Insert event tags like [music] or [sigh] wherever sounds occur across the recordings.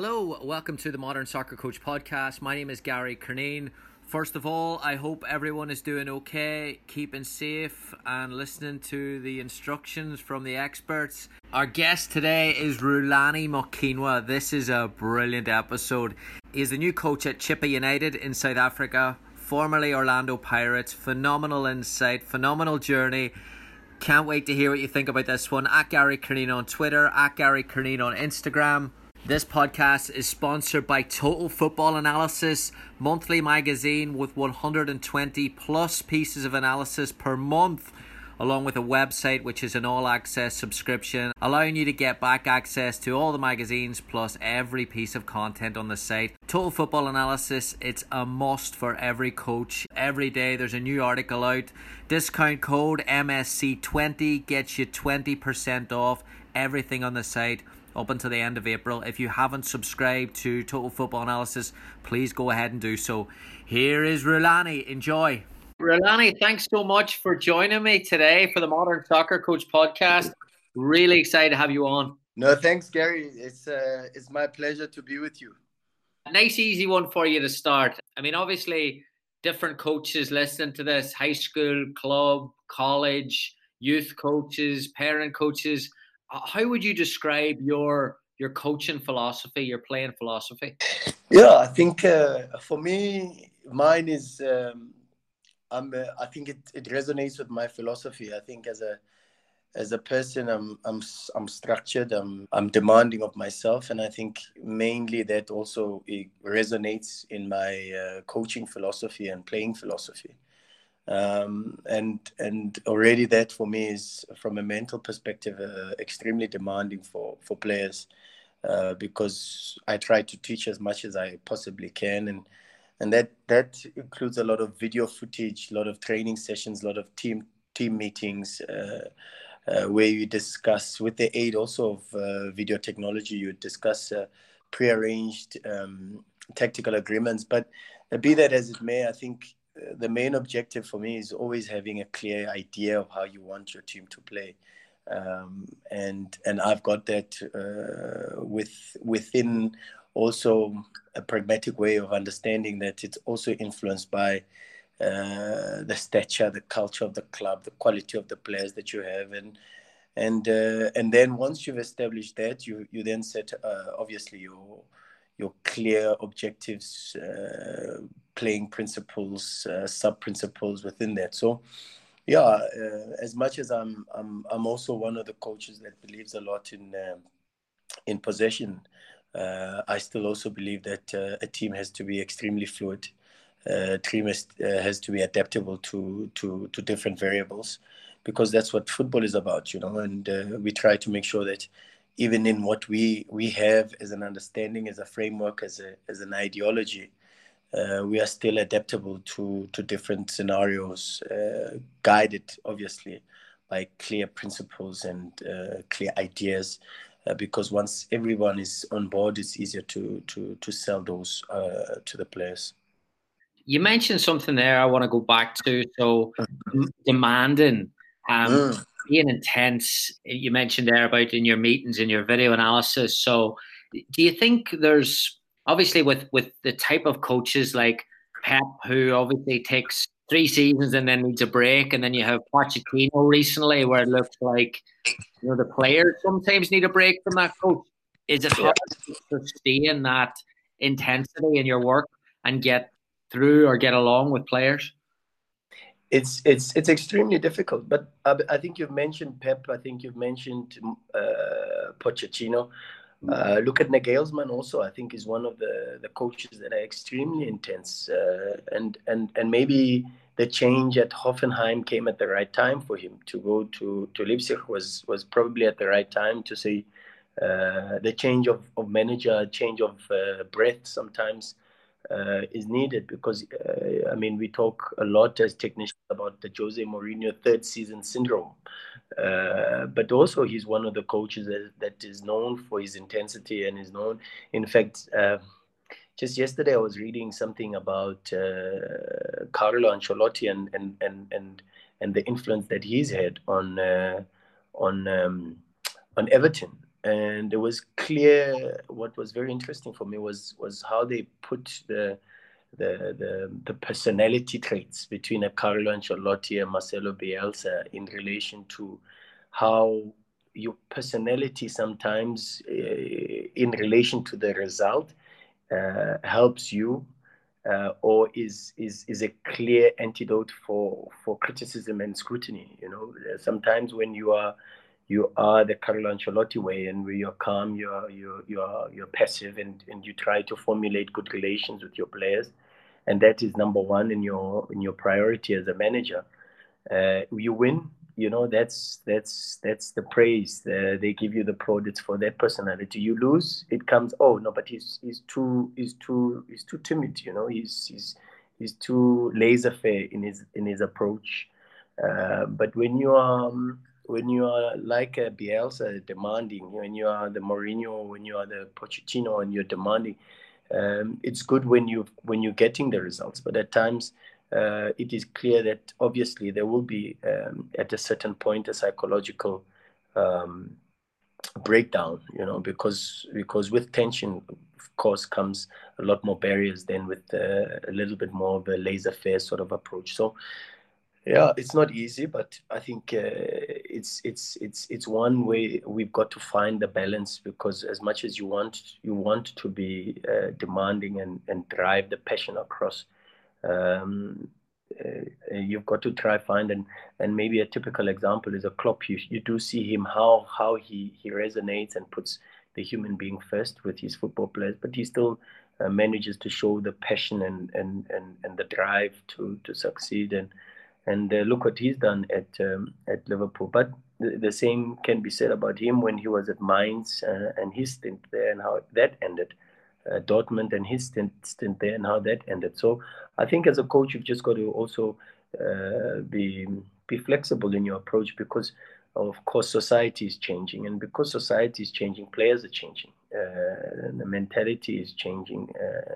Hello, welcome to the Modern Soccer Coach podcast. My name is Gary Curneen. First of all, I hope everyone is doing okay, keeping safe, and listening to the instructions from the experts. Our guest today is Rulani Mokwena. This is a brilliant episode. He is the new coach at Chippa United in South Africa, formerly Orlando Pirates. Phenomenal insight, phenomenal journey. Can't wait to hear what you think about this one. At Gary Curneen on Twitter, at Gary Curneen on Instagram. This podcast is sponsored by Total Football Analysis, monthly magazine with 120 plus pieces of analysis per month, along with a website which is an all access subscription, allowing you to get back access to all the magazines plus every piece of content on the site. Total Football Analysis, it's a must for every coach. Every day there's a new article out. Discount code MSC20 gets you 20% off everything on the site up until the end of April. If you haven't subscribed to Total Football Analysis, please go ahead and do so. Here is Rulani. Enjoy. Rulani, thanks so much for joining me today for the Modern Soccer Coach podcast. Really excited to have you on. No, thanks, Gary. It's uh, it's my pleasure to be with you. A nice, easy one for you to start. I mean, obviously, different coaches listening to this high school, club, college, youth coaches, parent coaches how would you describe your your coaching philosophy, your playing philosophy? Yeah, I think uh, for me, mine is. Um, I'm. Uh, I think it, it resonates with my philosophy. I think as a as a person, I'm I'm I'm structured. I'm I'm demanding of myself, and I think mainly that also it resonates in my uh, coaching philosophy and playing philosophy um, and and already that for me is from a mental perspective uh, extremely demanding for for players uh, because I try to teach as much as I possibly can and and that that includes a lot of video footage, a lot of training sessions, a lot of team team meetings. Uh, uh where you discuss, with the aid also of uh, video technology, you discuss uh, pre-arranged um, tactical agreements. But be that as it may, I think the main objective for me is always having a clear idea of how you want your team to play. Um, and and I've got that uh, with within also a pragmatic way of understanding that it's also influenced by uh, the stature, the culture of the club, the quality of the players that you have, and and uh, and then once you've established that, you you then set uh, obviously your your clear objectives, uh, playing principles, uh, sub principles within that. So, yeah, uh, as much as I'm, I'm, I'm also one of the coaches that believes a lot in um, in possession. Uh, I still also believe that uh, a team has to be extremely fluid. Uh, a team has, has to be adaptable to to to different variables, because that's what football is about, you know. And we try to make sure that even in what we we have as an understanding, as a framework, as a as an ideology, uh, we are still adaptable to to different scenarios, uh, guided obviously by clear principles and uh, clear ideas. Uh, because once everyone is on board, it's easier to to to sell those uh, to the players. You mentioned something there. I want to go back to so demanding. Um, mm being intense. You mentioned there about in your meetings, in your video analysis. So, do you think there's obviously with with the type of coaches like Pep, who obviously takes three seasons and then needs a break, and then you have Pochettino recently, where it looks like you know the players sometimes need a break from that coach. Is it hard to sustain that intensity in your work and get through or get along with players? it's it's it's extremely difficult. But I, I, think you've mentioned Pep. I think you've mentioned uh, Pochettino. Uh, look at Nagelsmann also. I think is one of the, the coaches that are extremely intense, uh, and and and maybe the change at Hoffenheim came at the right time for him to go to to Leipzig was was probably at the right time to say uh, the change of, of manager, change of uh, breath sometimes uh, is needed because I mean we talk a lot as technicians about the Jose Mourinho third season syndrome, uh, but also he's one of the coaches that, that is known for his intensity and is known. In fact, uh, just yesterday I was reading something about uh, Carlo Ancelotti and and and and and the influence that he's had on uh, on um, on Everton and it was clear what was very interesting for me was was how they put the the the, the personality traits between a Carlo Ancelotti and Marcelo Bielsa in relation to how your personality sometimes uh, in relation to the result uh, helps you uh, or is is is a clear antidote for for criticism and scrutiny you know? Sometimes when you are you are the Carlo Ancelotti way, and where you're calm, you're you're you're you're passive, and and you try to formulate good relations with your players, and that is number one in your in your priority as a manager. Uh, you win, you know that's that's that's the praise. Uh, they give you the plaudits for that personality. You lose, it comes. Oh no, but he's he's too he's too he's too timid. You know, he's he's he's too laissez-faire in his in his approach. Uh, but when you are um, when you are like a Bielsa demanding, when you are the Mourinho, when you are the Pochettino, and you're demanding, um, it's good when you when you're getting the results. But at times, uh, it is clear that obviously there will be um, at a certain point a psychological um, breakdown. You know, because because with tension, of course, comes a lot more barriers than with uh, a little bit more of a laissez-faire sort of approach. So yeah, it's not easy, but I think uh, it's it's it's it's one way we've got to find the balance because as much as you want you want to be uh, demanding and and drive the passion across, um, uh, you've got to try find and and maybe a typical example is a Klopp. You you do see him how how he he resonates and puts the human being first with his football players, but he still uh, manages to show the passion and and and and the drive to to succeed and and uh, look what he's done at um, at Liverpool. But the, the, same can be said about him when he was at Mainz uh, and his stint there and how that ended. Uh, Dortmund and his stint, stint there and how that ended. So I think as a coach, you've just got to also uh, be be flexible in your approach because of course society is changing and because society is changing players are changing uh, the mentality is changing uh,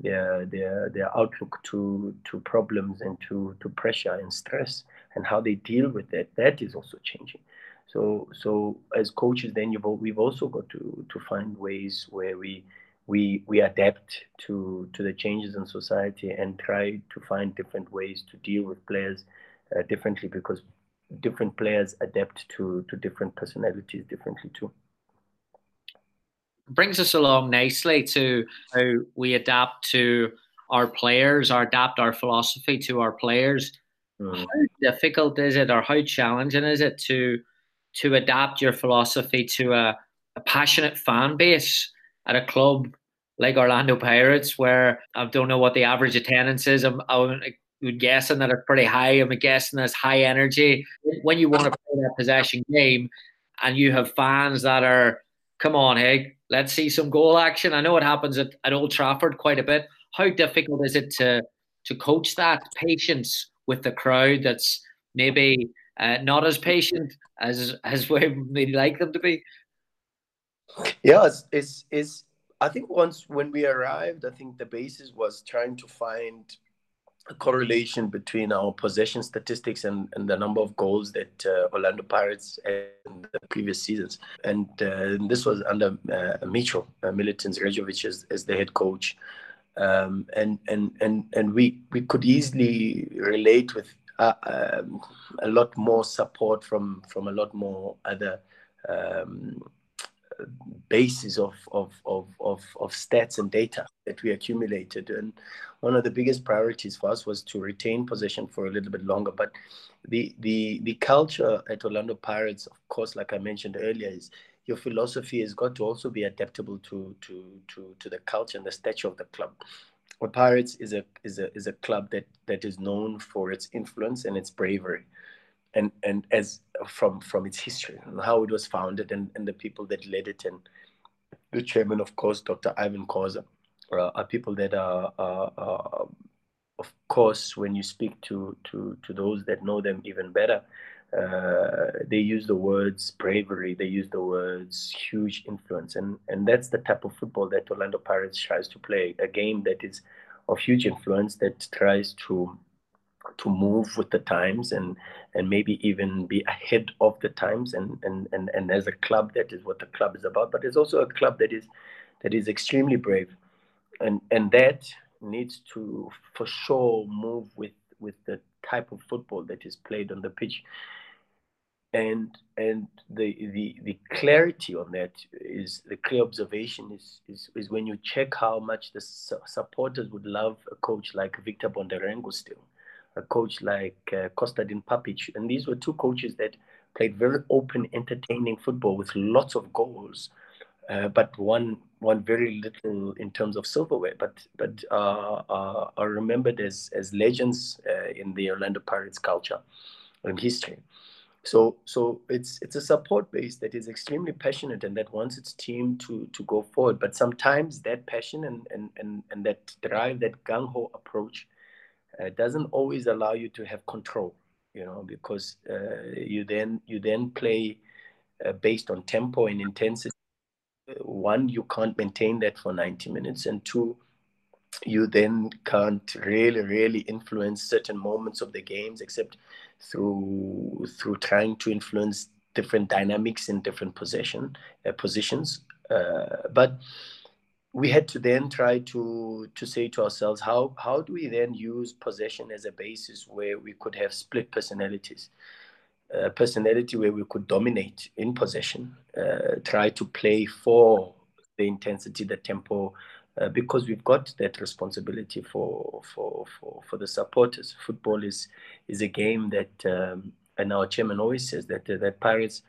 their their their outlook to to problems and to to pressure and stress and how they deal with that that is also changing. So so as coaches then you've we've also got to to find ways where we we we adapt to to the changes in society and try to find different ways to deal with players uh, differently because different players adapt to to different personalities differently too brings us along nicely to how we adapt to our players, or adapt our philosophy to our players. Mm. How difficult is it, or how challenging is it to to adapt your philosophy to a, a passionate fan base at a club like Orlando Pirates, where I don't know what the average attendance is. I'm, I'm guessing that it's pretty high. I'm guessing there's high energy. When you want to play that possession game, and you have fans that are, come on, hey, let's see some goal action. I know it happens at, at Old Trafford quite a bit. How difficult is it to to coach that patience with the crowd that's maybe uh, not as patient as as [laughs] we would like them to be? Yeah, it's, it's it's. I think once when we arrived, I think the basis was trying to find a correlation between our possession statistics and, and the number of goals that uh, Orlando Pirates had in the previous seasons. And uh, this was under uh, Micho, uh, Milutin Sredojevic as, as the head coach. Um, and and and and we we could easily relate with uh, um, a lot more support from from a lot more other um, basis of, of, of, of, of stats and data that we accumulated. And one of the biggest priorities for us was to retain possession for a little bit longer. But the, the, the culture at Orlando Pirates, of course, like I mentioned earlier, is your philosophy has got to also be adaptable to, to, to, to the culture and the stature of the club. Well, Pirates is a, is, a, is a club that, that is known for its influence and its bravery and and as from from its history and how it was founded and, and the people that led it and the chairman, of course, Dr. Irvin Khoza, uh, are people that are, are, are, of course, when you speak to, to, to those that know them even better, uh, they use the words bravery, they use the words huge influence. And, and that's the type of football that Orlando Pirates tries to play a game that is of huge influence, that tries to to move with the times and and maybe even be ahead of the times and and and, and as a club that is what the club is about but it's also a club that is that is extremely brave. And and that needs to for sure move with with the type of football that is played on the pitch. And and the the the clarity on that is the clear observation is is, is when you check how much the su- supporters would love a coach like Viktor Bondarenko still a coach like uh, Kostadin Papic. And these were two coaches that played very open, entertaining football with lots of goals, uh, but one one very little in terms of silverware. But but uh, uh are remembered as as legends uh, in the Orlando Pirates culture and history. So so it's it's a support base that is extremely passionate and that wants its team to to go forward. But sometimes that passion and and and, and that drive, that gung ho approach uh, doesn't always allow you to have control you know because uh, you then you then play uh, based on tempo and intensity. One you can't maintain that for 90 minutes and two you then can't really really influence certain moments of the games except through through trying to influence different dynamics in different possession uh, positions. Uh, but we had to then try to to say to ourselves how how do we then use possession as a basis where we could have split personalities? A personality where we could dominate in possession uh, try to play for the intensity the tempo uh, because we've got that responsibility for for for, for the supporters. Football is is a game that um, and our chairman always says that that pirates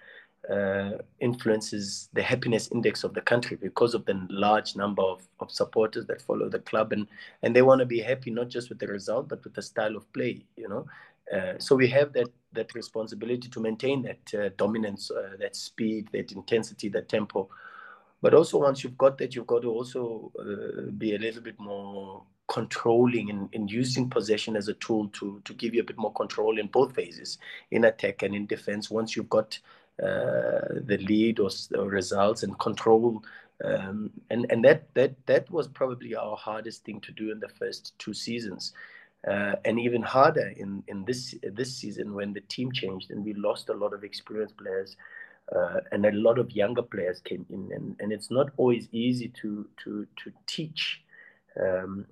uh, influences the happiness index of the country because of the large number of, of supporters that follow the club. And and they want to be happy not just with the result but with the style of play you know? Uh, so we have that that responsibility to maintain that uh, dominance uh, that speed that intensity that tempo. But also once you've got that you've got to also uh, be a little bit more controlling and, and using possession as a tool to to give you a bit more control in both phases in attack and in defense. Once you've got the lead or, or, results and control. Um, and and that that that was probably our hardest thing to do in the first two seasons, uh, and even harder in in this this season when the team changed and we lost a lot of experienced players. Uh, and a lot of younger players came in, and, and it's not always easy to to to teach um,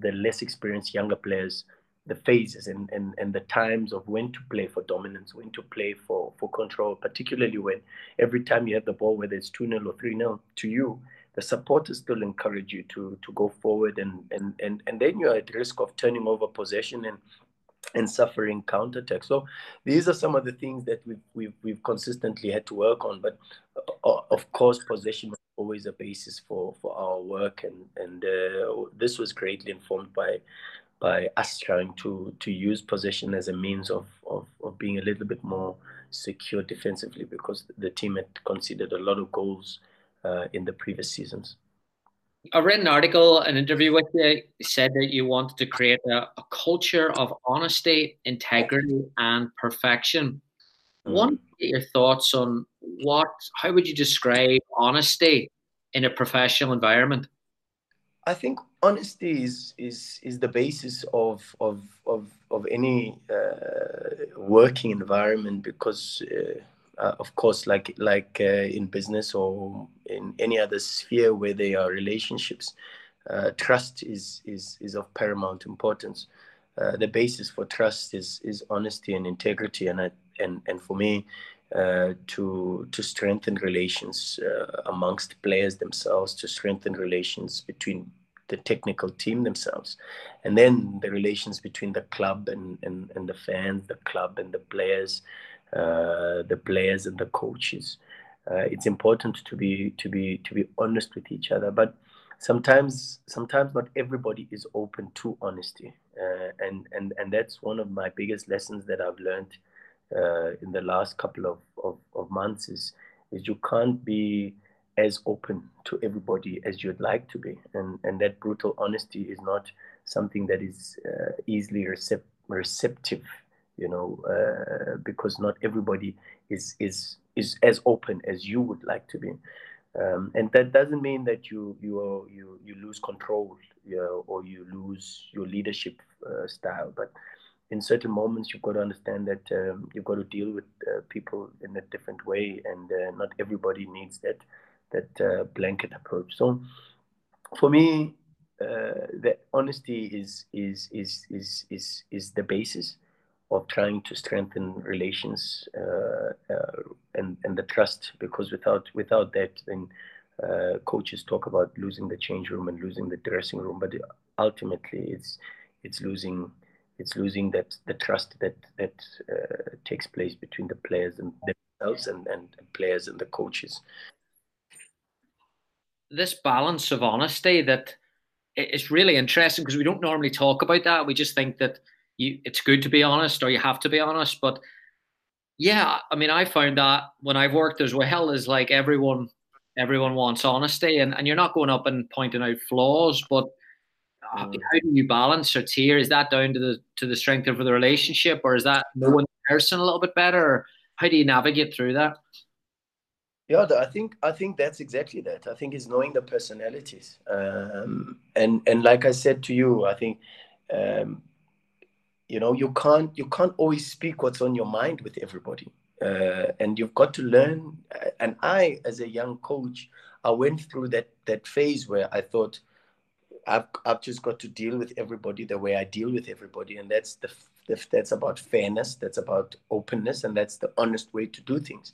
the less experienced younger players the phases and, and, and the times of when to play for dominance, when to play for, for control, particularly when every time you have the ball, whether it's 2 0 or 3 0 to you, the supporters still encourage you to, to go forward. And, and, and, and then you're at risk of turning over possession and, and suffering counterattack. So these are some of the things that we've, we've, we've consistently had to work on. But uh, of course, possession was always a basis for, for our work. And, and uh, this was greatly informed by by us trying to to use possession as a means of, of, of being a little bit more secure defensively because the team had conceded a lot of goals uh, in the previous seasons. I read an article, an interview with you, said that you wanted to create a, a culture of honesty, integrity, and perfection. Mm. Want to get your thoughts on what? How would you describe honesty in a professional environment? I think honesty is is is the basis of of of of any uh, working environment because uh, uh, of course like like uh, in business or in any other sphere where there are relationships uh, trust is is is of paramount importance. Uh, the basis for trust is is honesty and integrity and I, and and for me to to strengthen relations amongst players themselves to strengthen relations between the technical team themselves. And then the relations between the club and, and, and the fans the club and the players uh, the players and the coaches. Uh, it's important to be to be to be honest with each other. But sometimes sometimes not everybody is open to honesty. Uh, and and and that's one of my biggest lessons that i've learned uh, in the last couple of, of, of months is is you can't be as open to everybody as you'd like to be, and and that brutal honesty is not something that is uh, easily recep- receptive, you know, uh, because not everybody is is is as open as you would like to be. Um, and that doesn't mean that you you you you lose control you know, or you lose your leadership uh, style. But in certain moments, you've got to understand that um, you've got to deal with uh, people in a different way, and uh, not everybody needs that that uh, blanket approach. So, for me, uh, the honesty is is is is is is the basis of trying to strengthen relations uh, uh, and and the trust because without without that then uh, coaches talk about losing the change room and losing the dressing room but ultimately it's it's losing it's losing that the trust that that uh, takes place between the players and themselves and, and players and the coaches this balance of honesty that it's really interesting because we don't normally talk about that we just think that you it's good to be honest or you have to be honest. But yeah, I mean, I found that when I've worked as well is like everyone everyone wants honesty and, and you're not going up and pointing out flaws, but uh, mm. how do you balance or tier? Is that down to the to the strength of the relationship or is that knowing the person a little bit better? Or how do you navigate through that? Yeah, I think I think that's exactly that. I think it's knowing the personalities, um, and and like I said to you, I think um, you know you can't you can't always speak what's on your mind with everybody. Uh, and you've got to learn. And i as a young coach i went through that that phase where i thought i've, I've just got to deal with everybody the way i deal with everybody. And that's the, the that's about fairness that's about openness and that's the honest way to do things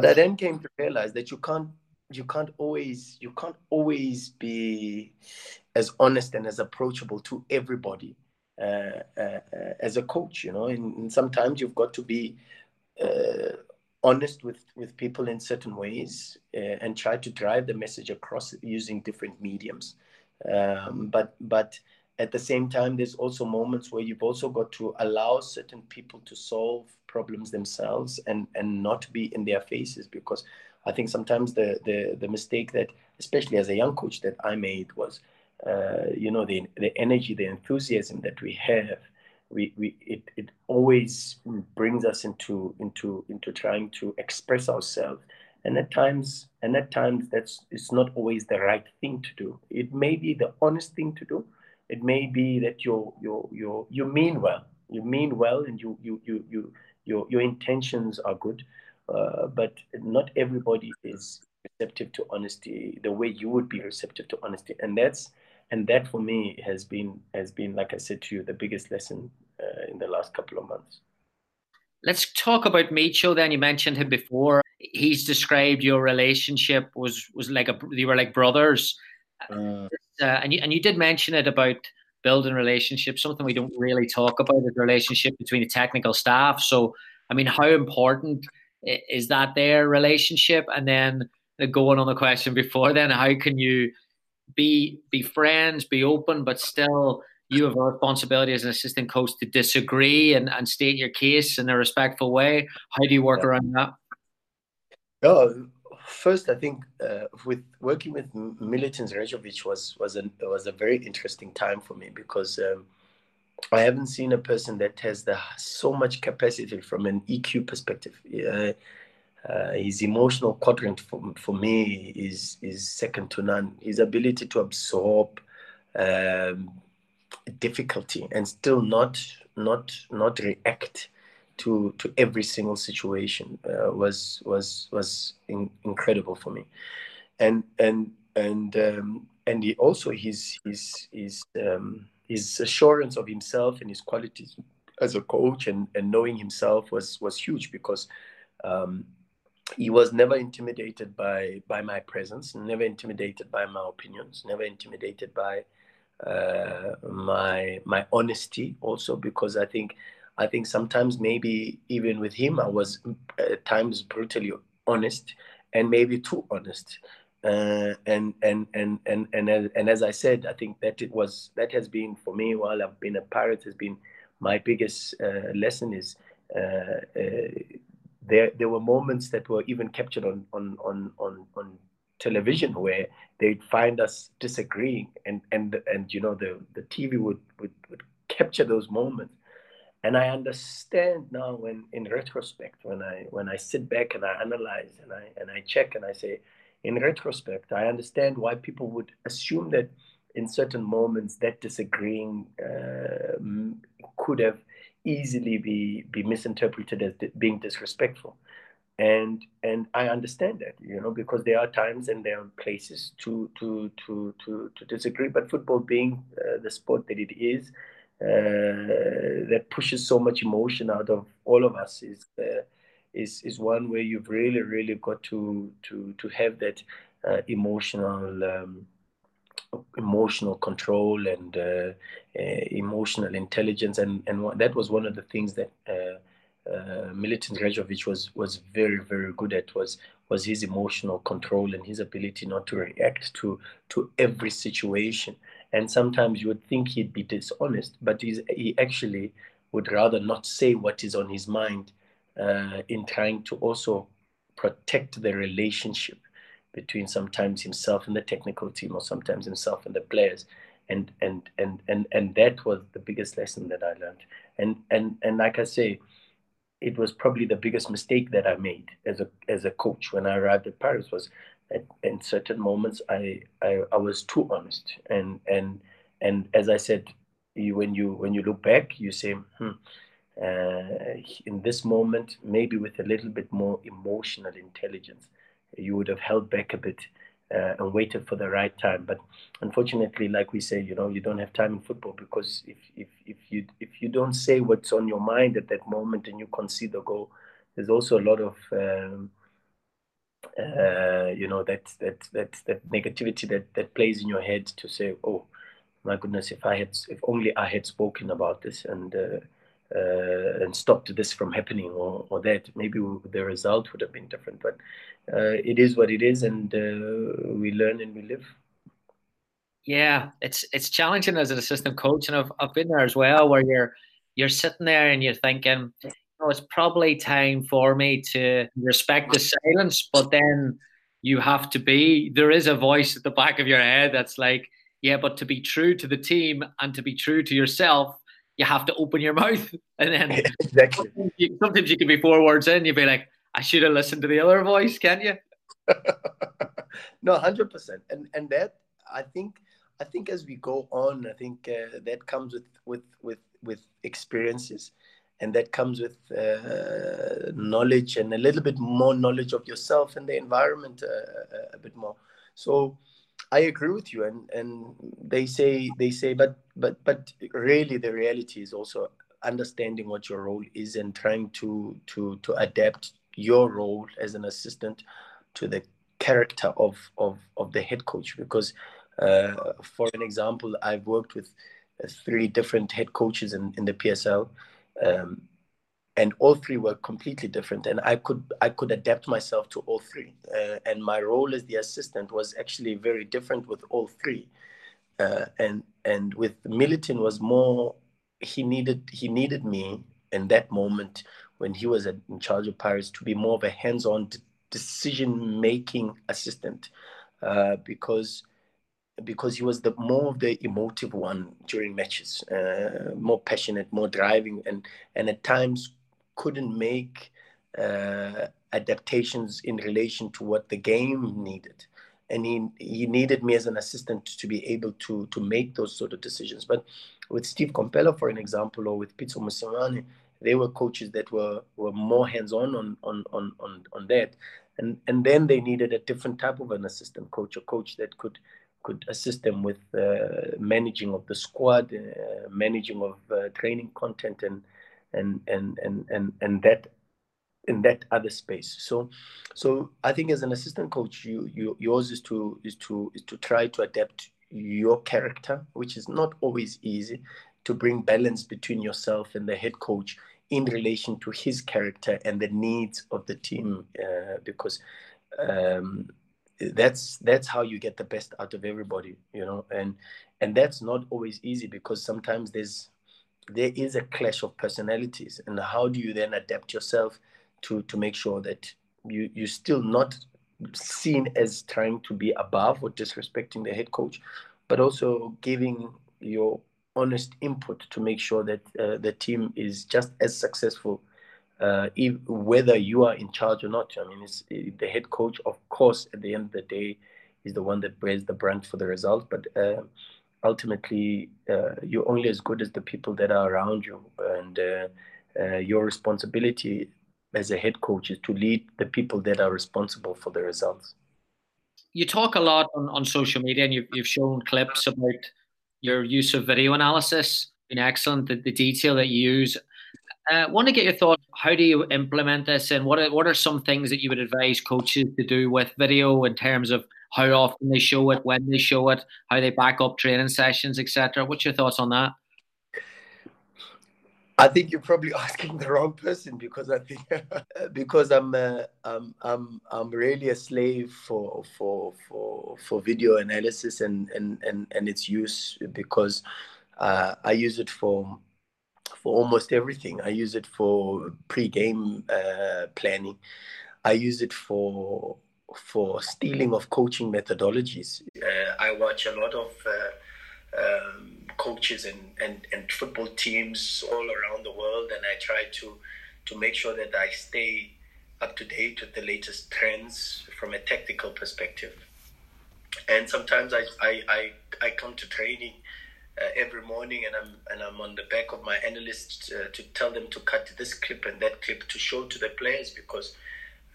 but i then came to realize that you can't you can't always you can't always be as honest and as approachable to everybody uh, uh, as a coach, you know, and, and, sometimes you've got to be uh, honest with, with people in certain ways and try to drive the message across using different mediums. Um, but but at the same time, there's also moments where you've also got to allow certain people to solve problems themselves and and not be in their faces because I think sometimes the the the mistake that especially as a young coach that I made was uh, you know the the energy the enthusiasm that we have we, we it, it always brings us into into into trying to express ourselves. And at times and at times that's it's not always the right thing to do. It may be the honest thing to do it may be that you you you you mean well. You mean well and you you you, you your your intentions are good uh, but not everybody is receptive to honesty the way you would be receptive to honesty. And that's and that for me has been has been like i said to you the biggest lesson uh, in the last couple of months. Let's talk about Micho then. You mentioned him before. He's described your relationship was was like a you were like brothers uh, uh, and you and you did mention it about building relationships something we don't really talk about is the relationship between the technical staff so i mean how important is that their relationship and then going on the question before then how can you be be friends, be open, but still you have a responsibility as an assistant coach to disagree and, and state your case in a respectful way. How do you work yeah. around that? Oh, first, I think uh, with working with Milutin Sredojevic was was a was a very interesting time for me because um, I haven't seen a person that has the so much capacity from an EQ perspective. Yeah, uh, his emotional quadrant for, for me is is second to none. His ability to absorb um, difficulty and still not not not react to to every single situation uh, was was was in, incredible for me, and and and um, and he also his his his um, his assurance of himself and his qualities as a coach and, and knowing himself was was huge because um, he was never intimidated by by my presence, never intimidated by my opinions, never intimidated by uh, my my honesty. Also, because I think I think sometimes maybe even with him, I was at times brutally honest and maybe too honest. Uh, and and and and and as, and as I said, I think that it was that has been for me while I've been a pirate has been my biggest uh, lesson is uh, uh, there there were moments that were even captured on on on on, on television where they'd find us disagreeing and and and you know the the TV would would, would capture those moments and I understand now when in retrospect when I when I sit back and I analyze and I and I check and I say in retrospect I understand why people would assume that in certain moments that disagreeing uh, could have easily be be misinterpreted as being disrespectful. And and I understand that you know because there are times and there are places to to to to, to disagree. But football being uh, the sport that it is uh, that pushes so much emotion out of all of us is uh, is is one where you've really really got to to to have that uh, emotional um, emotional control and uh, uh, emotional intelligence. And and that was one of the things that uh, Milutin Sredojevic was was very very good at was was his emotional control and his ability not to react to to every situation and sometimes you would think he'd be dishonest but he's, he actually would rather not say what is on his mind uh, in trying to also protect the relationship between sometimes himself and the technical team or sometimes himself and the players. And and and and and that was the biggest lesson that i learned. And and and like i say it was probably the biggest mistake that i made as a as a coach when i arrived at Pirates was at, in certain moments I, I i was too honest and and and as i said you, when you when you look back you say hmm, uh, in this moment maybe with a little bit more emotional intelligence you would have held back a bit uh, and waited for the right time. But unfortunately, like we say, you know, you don't have time in football because if if if you if you don't say what's on your mind at that moment and you concede the goal, there's also a lot of um, uh, you know that that that that negativity that that plays in your head to say, oh my goodness, if I had if only I had spoken about this and. Uh, uh, and stopped this from happening or, or that maybe the result would have been different but uh, it is what it is and uh, we learn and we live yeah it's it's challenging as an assistant coach and I've, I've been there as well where you're you're sitting there and you're thinking oh, it's probably time for me to respect the silence but then you have to be there is a voice at the back of your head that's like yeah but to be true to the team and to be true to yourself you have to open your [laughs] mouth. And then [laughs] exactly. sometimes, you, sometimes you can be four words in, you'd be like, I should have listened to the other voice, can't you? [laughs] no, hundred percent. And and that I think I think as we go on, I think uh, that comes with with with with experiences, and that comes with uh, knowledge and a little bit more knowledge of yourself and the environment uh, a bit more. So I agree with you, and and they say they say, but but but really the reality is also understanding what your role is and trying to to to adapt your role as an assistant to the character of of of the head coach. Because, uh, for an example, I've worked with three different head coaches in in the PSL. Um, and all three were completely different and i could i could adapt myself to all three. Uh, and my role as the assistant was actually very different with all three. Uh, and and with Milutin was more he needed he needed me in that moment when he was in charge of pirates to be more of a hands-on decision making assistant. Uh, because because he was the more of the emotive one during matches, uh, more passionate, more driving, and and at times couldn't make uh, adaptations in relation to what the game needed. And he he needed me as an assistant to be able to to make those sort of decisions. But with Steve Komphela for an example or with Pitso Mosimane, they were coaches that were were more hands-on on on on on, on that. And and then they needed a different type of an assistant coach a coach that could could assist them with uh, managing of the squad uh, managing of uh, training content and and and and and and that in that other space. So so i think as an assistant coach you, you yours is to is to is to try to adapt your character which is not always easy to bring balance between yourself and the head coach in relation to his character and the needs of the team uh, because um, that's that's how you get the best out of everybody you know? And and that's not always easy because sometimes there's there is a clash of personalities, and how do you then adapt yourself to to make sure that you you're still not seen as trying to be above or disrespecting the head coach, but also giving your honest input to make sure that uh, the team is just as successful, uh, if, whether you are in charge or not. I mean, it's, the head coach, of course, at the end of the day, is the one that bears the brunt for the result. But uh, ultimately, uh, you're only as good as the people that are around you, and uh, uh, your responsibility as a head coach is to lead the people that are responsible for the results. You talk a lot on, on social media, and you've, you've shown clips about your use of video analysis. Been excellent. The, the detail that you use. I uh, want to get your thoughts. How do you implement this, and what are, what are some things that you would advise coaches to do with video in terms of how often they show it, when they show it, how they back up training sessions, etc. What's your thoughts on that? I think you're probably [laughs] asking the wrong person because I think [laughs] because I'm uh, I'm I'm I'm really a slave for for for for video analysis and and and, and its use because uh, I use it for for almost everything. I use it for pre-game uh, planning. I use it for for stealing of coaching methodologies. Uh, I watch a lot of uh, um, coaches and, and, and football teams all around the world, and I try to to make sure that I stay up to date with the latest trends from a tactical perspective. And sometimes I I, I, I come to training uh, every morning, and I'm and I'm on the back of my analysts uh, to tell them to cut this clip and that clip to show to the players because.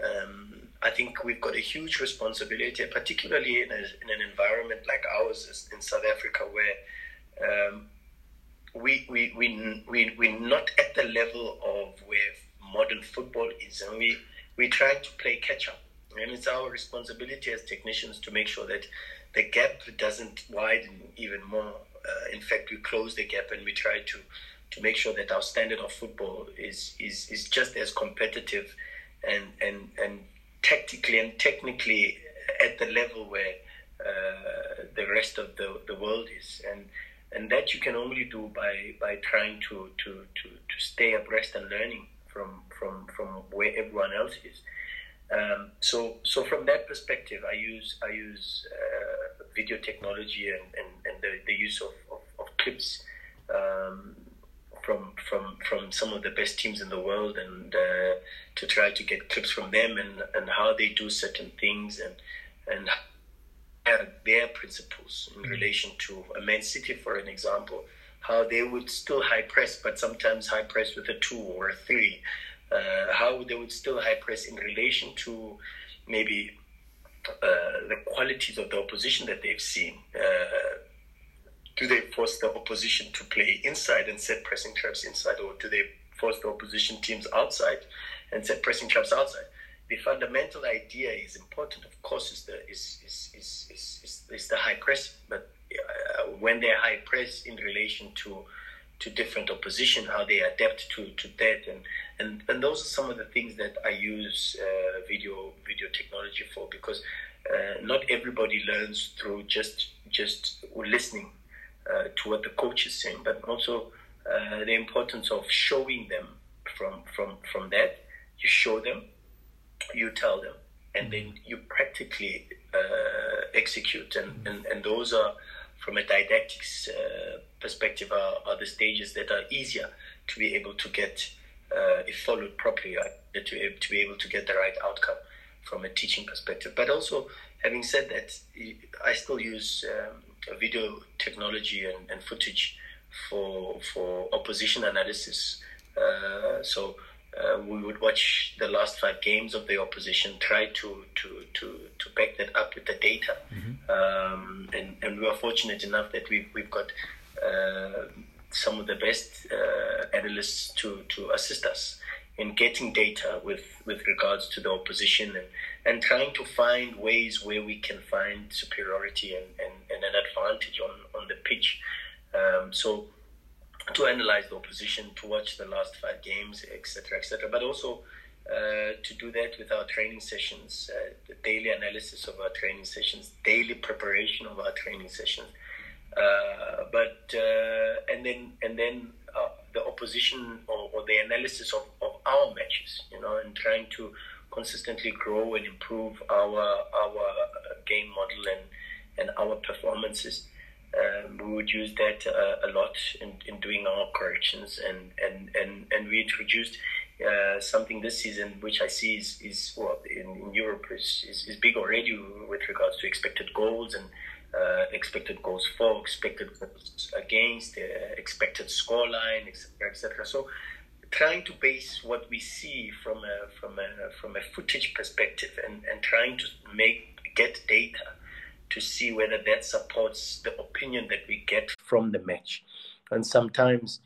Um, I think we've got a huge responsibility, particularly in, a, in an environment like ours in South Africa, where um, we, we, we, we, we're not at the level of where modern football is, and we, we try to play catch up. And it's our responsibility as technicians to make sure that the gap doesn't widen even more. Uh, in fact, we close the gap and we try to, to make sure that our standard of football is, is, is just as competitive and, and, and tactically and technically at the level where uh, the rest of the, the world is. And and that you can only do by by trying to to to, to stay abreast and learning from from from where everyone else is. Um, so so from that perspective, I use I use uh, video technology and, and, and the, the use of, of, of clips um, from from from some of the best teams in the world and uh, to try to get clips from them and, and how they do certain things and and their principles in mm. relation to a Man City, for an example, how they would still high press, but sometimes high press with a two or a three. Uh, how they would still high press in relation to maybe uh, the qualities of the opposition that they've seen. Uh, do they force the opposition to play inside and set pressing traps inside, or do they force the opposition teams outside and set pressing traps outside? the fundamental idea is important. Of course, is the is is is is, is, is the high press, but uh, when they're high press in relation to to different opposition, how they adapt to, to that, and, and and those are some of the things that I use uh, video video technology for because uh, not everybody learns through just just listening uh, to what the coach is saying, but also uh, the importance of showing them from from from that. You show them you tell them, and then you practically uh, execute. And, and, and those are, from a didactics uh, perspective, are, are the stages that are easier to be able to get, uh, if followed properly, uh, to, to be able to get the right outcome from a teaching perspective. But also, having said that, I still use um, video technology and, and footage for for opposition analysis. Uh, so uh, we would watch the last five games of the opposition, try to to to, to back that up with the data, mm-hmm. um, and and we are fortunate enough that we've we've got uh, some of the best uh, analysts to to assist us in getting data with with regards to the opposition and and trying to find ways where we can find superiority and, and, and an advantage on on the pitch. Um, so to analyze the opposition, to watch the last five games, etc., etc. But also uh, to do that with our training sessions, uh, the daily analysis of our training sessions, daily preparation of our training sessions. Uh, but uh, and then and then uh, opposition or, or the analysis of our matches, you know, and trying to consistently grow and improve our our game model and and our performances. Um, we would use that uh, a lot in, in doing our corrections and and and, and we introduced uh, something this season which I see is, is well in, in Europe is, is, is big already with regards to expected goals and uh, expected goals for, expected goals against, uh, expected scoreline, etc., etc. So, trying to base what we see from a from a from a footage perspective and, and trying to make get data to see whether that supports the opinion that we get from the match, and sometimes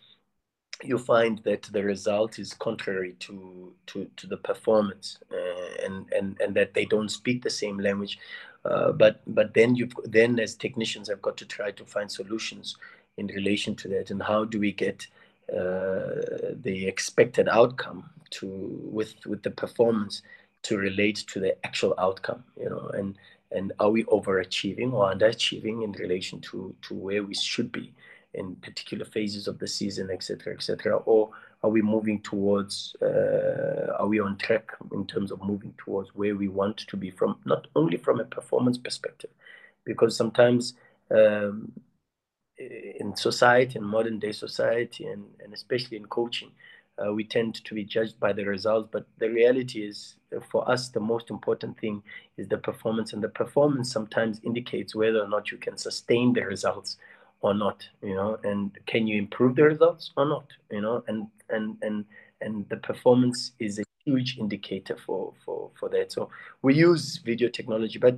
you find that the result is contrary to to, to the performance uh, and, and and that they don't speak the same language. Uh, but but then you then as technicians have got to try to find solutions in relation to that. And how do we get uh, the expected outcome to with with the performance to relate to the actual outcome you know and and are we overachieving or underachieving in relation to to where we should be in particular phases of the season etc etc or are we moving towards uh, are we on track in terms of moving towards where we want to be from not only from a performance perspective? Because sometimes um, in society in modern day society and, and especially in coaching uh, we tend to be judged by the results. But the reality is uh, for us the most important thing is the performance. And the performance sometimes indicates whether or not you can sustain the results or not you know and can you improve the results or not you know? And and and and the performance is a huge indicator for for for that. So we use video technology but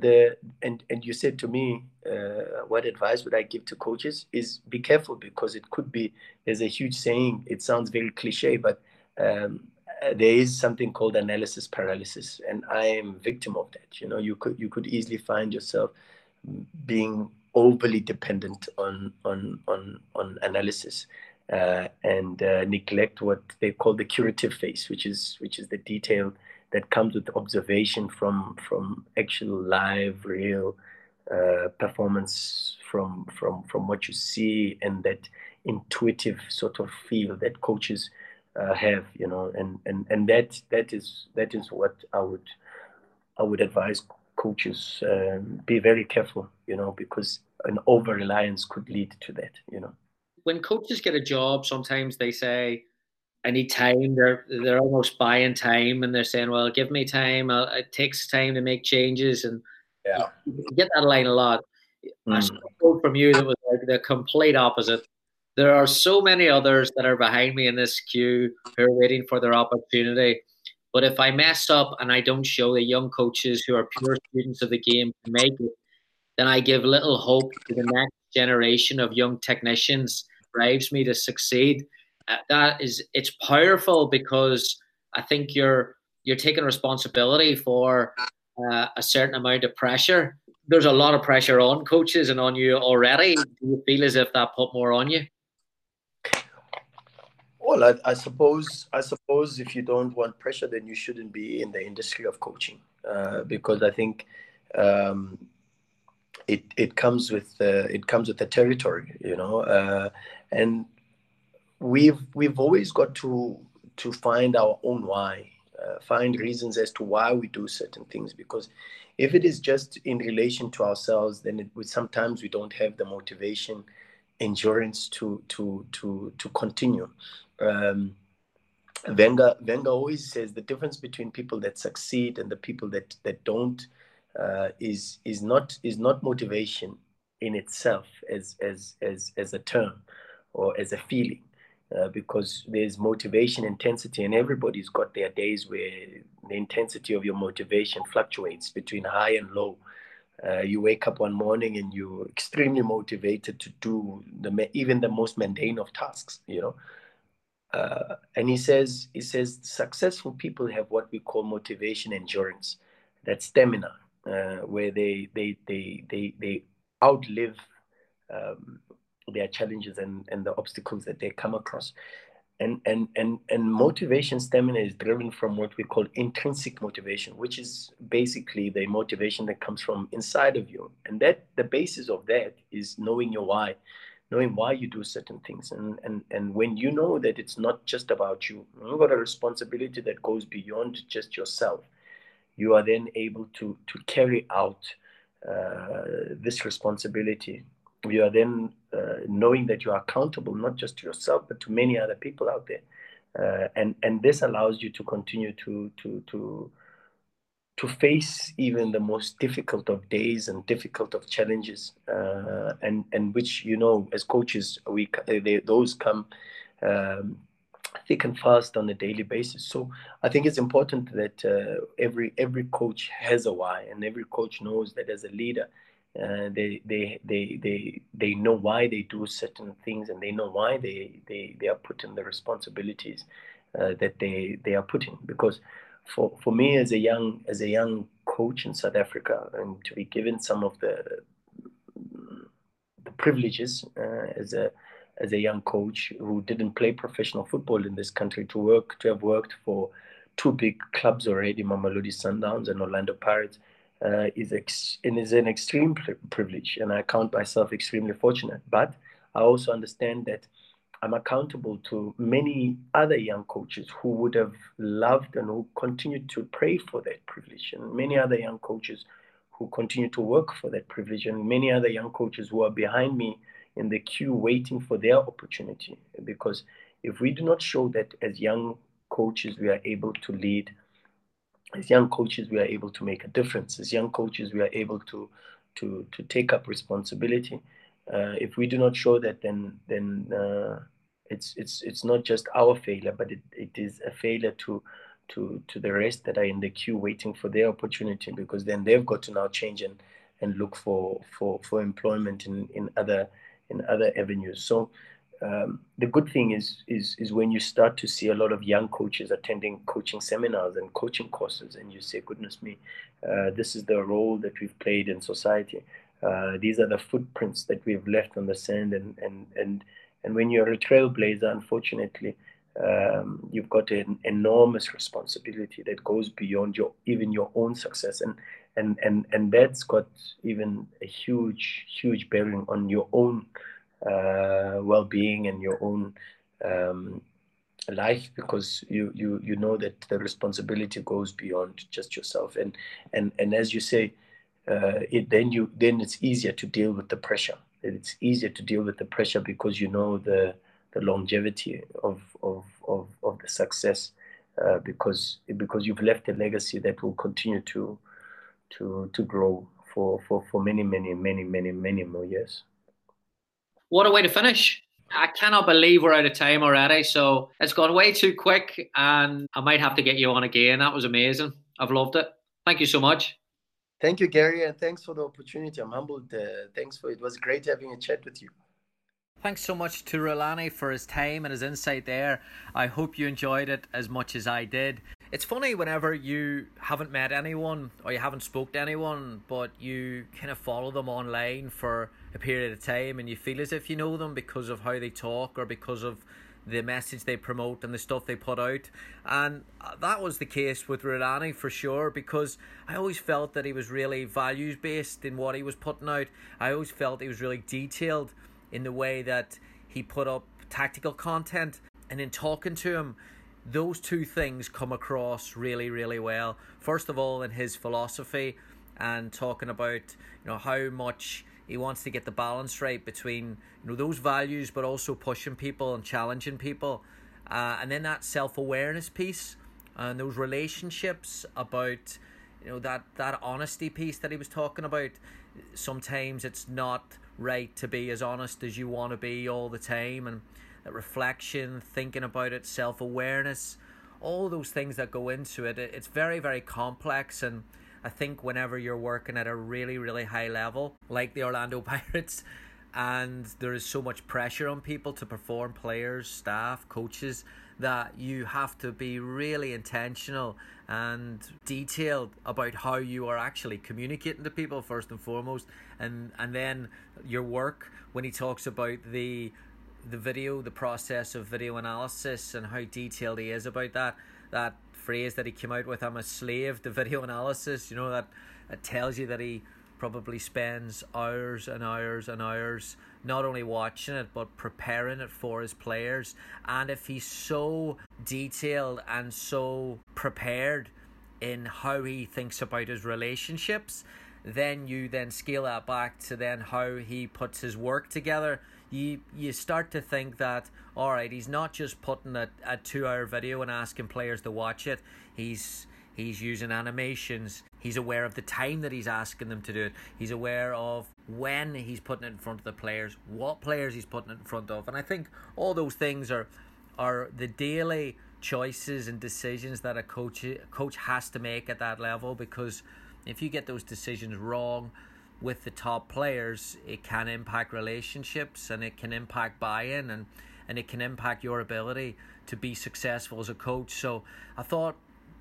the and and you said to me uh, what advice would i give to coaches is be careful because it could be there's a huge saying it sounds very cliche but um, there is something called analysis paralysis and i am victim of that. You know you could you could easily find yourself being overly dependent on on on on analysis uh, and uh, neglect what they call the curative phase, which is which is the detail that comes with observation from from actual live real uh, performance from from from what you see and that intuitive sort of feel that coaches uh, have you know and and and that that is that is what I would I would advise coaches um, be very careful you know because an over reliance could lead to that you know. When coaches get a job, sometimes they say, "I need time." They're they're almost buying time, and they're saying, "Well, give me time. I'll, it takes time to make changes." And yeah, you get that line a lot. Mm. I saw a quote from you that was like the complete opposite. There are so many others that are behind me in this queue who are waiting for their opportunity. But if I mess up and I don't show the young coaches who are pure students of the game to make it, then I give little hope to the next generation of young technicians drives me to succeed. That is, it's powerful because I think you're you're taking responsibility for uh, a certain amount of pressure. There's a lot of pressure on coaches and on you already. Do you feel as if that put more on you? Well, I, I suppose I suppose if you don't want pressure, then you shouldn't be in the industry of coaching, uh, because I think um, it it comes with uh, it comes with the territory, you know, uh, and we've we've always got to to find our own why, uh, find reasons as to why we do certain things. Because if it is just in relation to ourselves, then it sometimes we don't have the motivation, endurance to to to to continue. Um, Wenger Wenger always says the difference between people that succeed and the people that that don't uh, is is not is not motivation in itself as as as as a term or as a feeling uh, because there's motivation intensity and everybody's got their days where the intensity of your motivation fluctuates between high and low. Uh, you wake up one morning and you're extremely motivated to do the even the most mundane of tasks you know? Uh, and he says he says successful people have what we call motivation endurance. That stamina uh, where they they they they they outlive um, their challenges and, and the obstacles that they come across. And, and, and, and motivation stamina is driven from what we call intrinsic motivation, which is basically the motivation that comes from inside of you. And that the basis of that is knowing your why, knowing why you do certain things and and and when you know that it's not just about you you've got a responsibility that goes beyond just yourself you are then able to to carry out uh, this responsibility you are then uh, knowing that you are accountable not just to yourself but to many other people out there uh, and and this allows you to continue to to to to face even the most difficult of days and difficult of challenges, uh, and and which you know as coaches we they, those come um, thick and fast on a daily basis. So I think it's important that uh, every every coach has a why, and every coach knows that as a leader. Uh, they, they they they they know why they do certain things and they know why they they, they are put in the responsibilities uh, that they they are putting. because for, for me as a young as a young coach in South Africa and to be given some of the the privileges uh, as a as a young coach who didn't play professional football in this country to work to have worked for two big clubs already, Mamelodi Sundowns and Orlando Pirates, uh, is ex- and is an extreme privilege, and I count myself extremely fortunate. But I also understand that I'm accountable to many other young coaches who would have loved and who continue to pray for that privilege, and many other young coaches who continue to work for that privilege, and many other young coaches who are behind me in the queue waiting for their opportunity. Because if we do not show that as young coaches we are able to lead, as young coaches we are able to make a difference, as young coaches we are able to to to take up responsibility. Uh, if we do not show that, then then uh, it's it's it's not just our failure, but it, it is a failure to to to the rest that are in the queue waiting for their opportunity because then they've got to now change and and look for for for employment in in other in other avenues. So um, the good thing is is is when you start to see a lot of young coaches attending coaching seminars and coaching courses, and you say, "Goodness me, uh, this is the role that we've played in society. Uh, these are the footprints that we've left on the sand, and and and and when you're a trailblazer, unfortunately, um, you've got an enormous responsibility that goes beyond your even your own success, and and and and that's got even a huge huge bearing on your own well-being and your own um, life because you you you know that the responsibility goes beyond just yourself, and and and as you say, uh, it then you then it's easier to deal with the pressure it's easier to deal with the pressure because you know the the longevity of of of, of the success uh, because because you've left a legacy that will continue to to to grow for for for many many many many many more years. What a way to finish! I cannot believe we're out of time already. So it's gone way too quick, and I might have to get you on again. That was amazing. I've loved it. Thank you so much. Thank you, Gary, and thanks for the opportunity. I'm humbled. Uh, thanks for it. was great having a chat with you. Thanks so much to Rulani for his time and his insight there. I hope you enjoyed it as much as I did. It's funny whenever you haven't met anyone or you haven't spoke to anyone, but you kind of follow them online for a period of time and you feel as if you know them because of how they talk or because of the message they promote and the stuff they put out. And that was the case with Rulani for sure because I always felt that he was really values based in what he was putting out. I always felt he was really detailed in the way that he put up tactical content. And in talking to him, those two things come across really, really well. First of all, in his philosophy and talking about you know how much he wants to get the balance right between you know those values, but also pushing people and challenging people, uh, and then that self awareness piece and those relationships about you know that that honesty piece that he was talking about. Sometimes it's not right to be as honest as you want to be all the time, and that reflection, thinking about it, self awareness, all those things that go into it. It's very very complex and I think whenever you're working at a really, really high level, like the Orlando [laughs] Pirates, and there is so much pressure on people to perform players, staff, coaches that you have to be really intentional and detailed about how you are actually communicating to people first and foremost. And and then your work when he talks about the the video the process of video analysis and how detailed he is about that that phrase that he came out with, I'm a slave to video analysis, you know, that, that tells you that he probably spends hours and hours and hours not only watching it but preparing it for his players. And if he's so detailed and so prepared in how he thinks about his relationships, then you then scale that back to then how he puts his work together. You you start to think that all right, he's not just putting a, a two hour video and asking players to watch it. He's He's using animations. He's aware of the time that he's asking them to do it. He's aware of when he's putting it in front of the players, what players he's putting it in front of. And I think all those things are are the daily choices and decisions that a coach a coach has to make at that level because if you get those decisions wrong with the top players, it can impact relationships and it can impact buy-in and and it can impact your ability to be successful as a coach. So I thought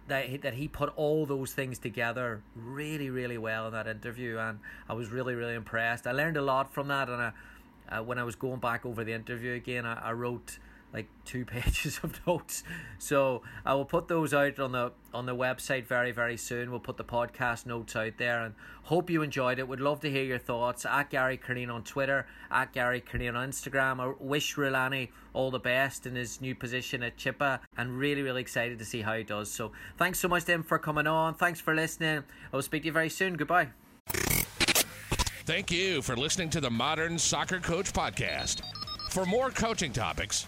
that he, that he put all those things together really really well in that interview and I was really really impressed. I learned a lot from that and I, uh, when I was going back over the interview again I, I wrote like two [laughs] pages of notes. So I will put those out on the on the website very very soon. We'll put the podcast notes out there and hope you enjoyed it. Would love to hear your thoughts at Gary Curneen on Twitter, at Gary Curneen on Instagram. I wish Rulani all the best in his new position at Chippa and really really excited to see how he does. So thanks so much to him for coming on. Thanks for listening. I will speak to you very soon. Goodbye. Thank you for listening to the Modern Soccer Coach Podcast. For more coaching topics,